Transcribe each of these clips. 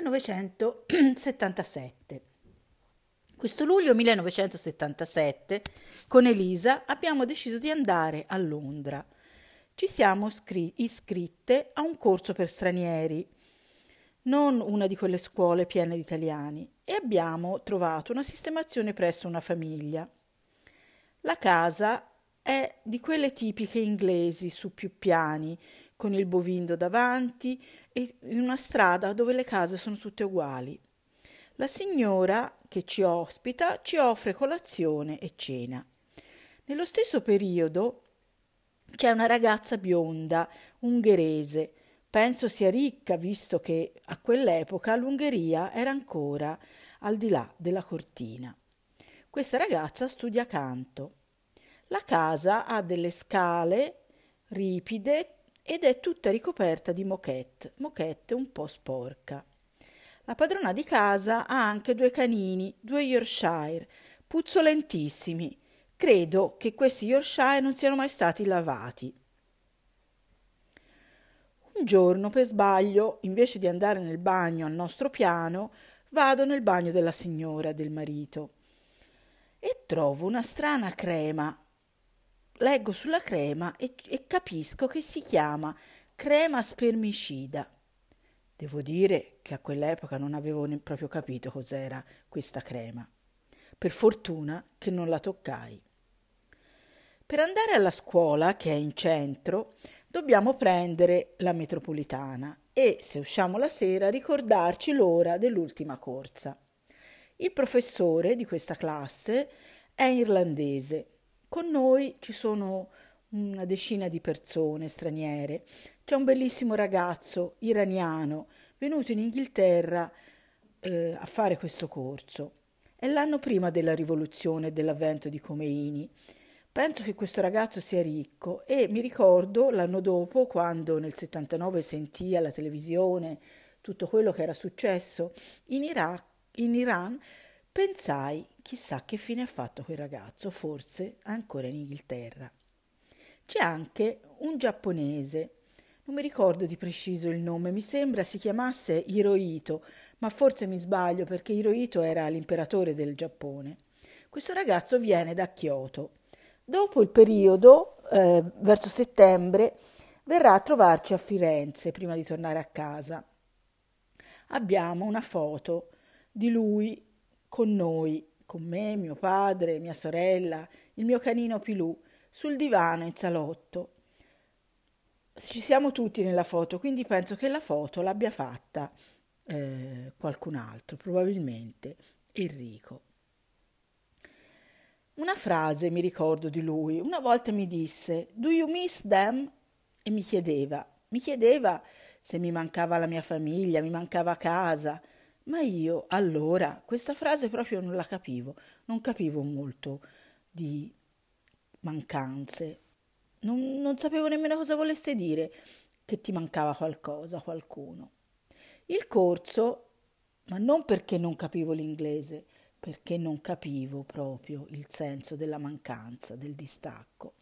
1977. Questo luglio 1977 con Elisa abbiamo deciso di andare a Londra. Ci siamo scri- iscritte a un corso per stranieri, non una di quelle scuole piene di italiani, e abbiamo trovato una sistemazione presso una famiglia. La casa è di quelle tipiche inglesi su più piani, con il bovindo davanti e in una strada dove le case sono tutte uguali. La signora che ci ospita ci offre colazione e cena. Nello stesso periodo c'è una ragazza bionda, ungherese. Penso sia ricca, visto che a quell'epoca l'Ungheria era ancora al di là della cortina. Questa ragazza studia canto. La casa ha delle scale ripide ed è tutta ricoperta di moquette, moquette un po' sporca. La padrona di casa ha anche due canini, due Yorkshire, puzzolentissimi. Credo che questi Yorkshire non siano mai stati lavati. Un giorno, per sbaglio, invece di andare nel bagno al nostro piano, vado nel bagno della signora, del marito, e trovo una strana crema. Leggo sulla crema e, e capisco che si chiama crema spermicida. Devo dire che a quell'epoca non avevo proprio capito cos'era questa crema. Per fortuna che non la toccai. Per andare alla scuola, che è in centro, dobbiamo prendere la metropolitana e, se usciamo la sera, ricordarci l'ora dell'ultima corsa. Il professore di questa classe è irlandese. Con noi ci sono una decina di persone straniere. C'è un bellissimo ragazzo iraniano venuto in Inghilterra eh, a fare questo corso. È l'anno prima della rivoluzione e dell'avvento di Khomeini. Penso che questo ragazzo sia ricco e mi ricordo l'anno dopo, quando nel 79 sentì alla televisione tutto quello che era successo in, Iraq, in Iran, pensai chissà che fine ha fatto quel ragazzo, forse ancora in Inghilterra. C'è anche un giapponese, non mi ricordo di preciso il nome, mi sembra si chiamasse Hirohito, ma forse mi sbaglio perché Hirohito era l'imperatore del Giappone. Questo ragazzo viene da Kyoto. Dopo il periodo, eh, verso settembre, verrà a trovarci a Firenze prima di tornare a casa. Abbiamo una foto di lui con noi, con me, mio padre, mia sorella, il mio canino Pilù, sul divano in salotto. Ci siamo tutti nella foto, quindi penso che la foto l'abbia fatta eh, qualcun altro, probabilmente Enrico. Una frase mi ricordo di lui, una volta mi disse Do you miss them? e mi chiedeva, mi chiedeva se mi mancava la mia famiglia, mi mancava casa, ma io allora questa frase proprio non la capivo, non capivo molto di mancanze. Non, non sapevo nemmeno cosa volesse dire che ti mancava qualcosa, qualcuno. Il corso, ma non perché non capivo l'inglese, perché non capivo proprio il senso della mancanza, del distacco.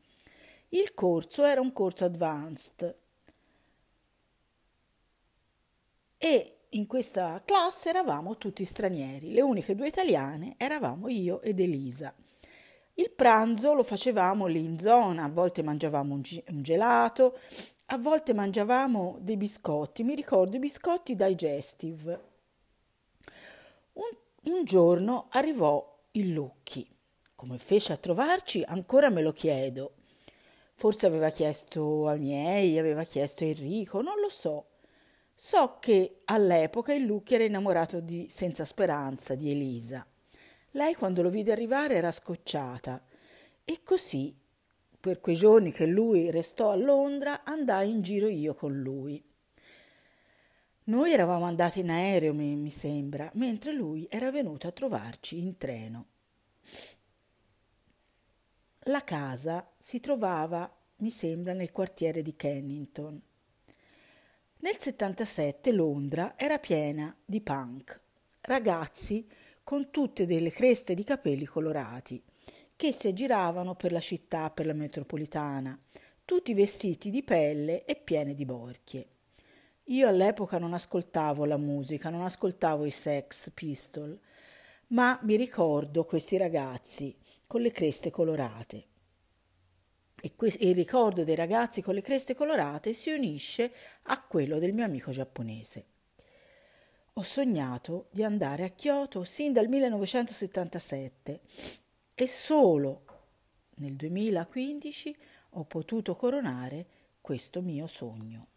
Il corso era un corso advanced e in questa classe eravamo tutti stranieri, le uniche due italiane eravamo io ed Elisa. Il pranzo lo facevamo lì in zona, a volte mangiavamo un, gi- un gelato, a volte mangiavamo dei biscotti, mi ricordo i biscotti digestive. Un, un giorno arrivò il Lucchi. Come fece a trovarci ancora me lo chiedo. Forse aveva chiesto ai miei, aveva chiesto a Enrico, non lo so. So che all'epoca il Lucchi era innamorato di Senza Speranza, di Elisa. Lei quando lo vide arrivare era scocciata e così, per quei giorni che lui restò a Londra, andai in giro io con lui. Noi eravamo andati in aereo, mi, mi sembra, mentre lui era venuto a trovarci in treno. La casa si trovava, mi sembra, nel quartiere di Kennington. Nel 77 Londra era piena di punk, ragazzi con tutte delle creste di capelli colorati, che si aggiravano per la città, per la metropolitana, tutti vestiti di pelle e pieni di borchie. Io all'epoca non ascoltavo la musica, non ascoltavo i Sex Pistol, ma mi ricordo questi ragazzi con le creste colorate. E il ricordo dei ragazzi con le creste colorate si unisce a quello del mio amico giapponese. Ho sognato di andare a Kyoto sin dal 1977 e solo nel 2015 ho potuto coronare questo mio sogno.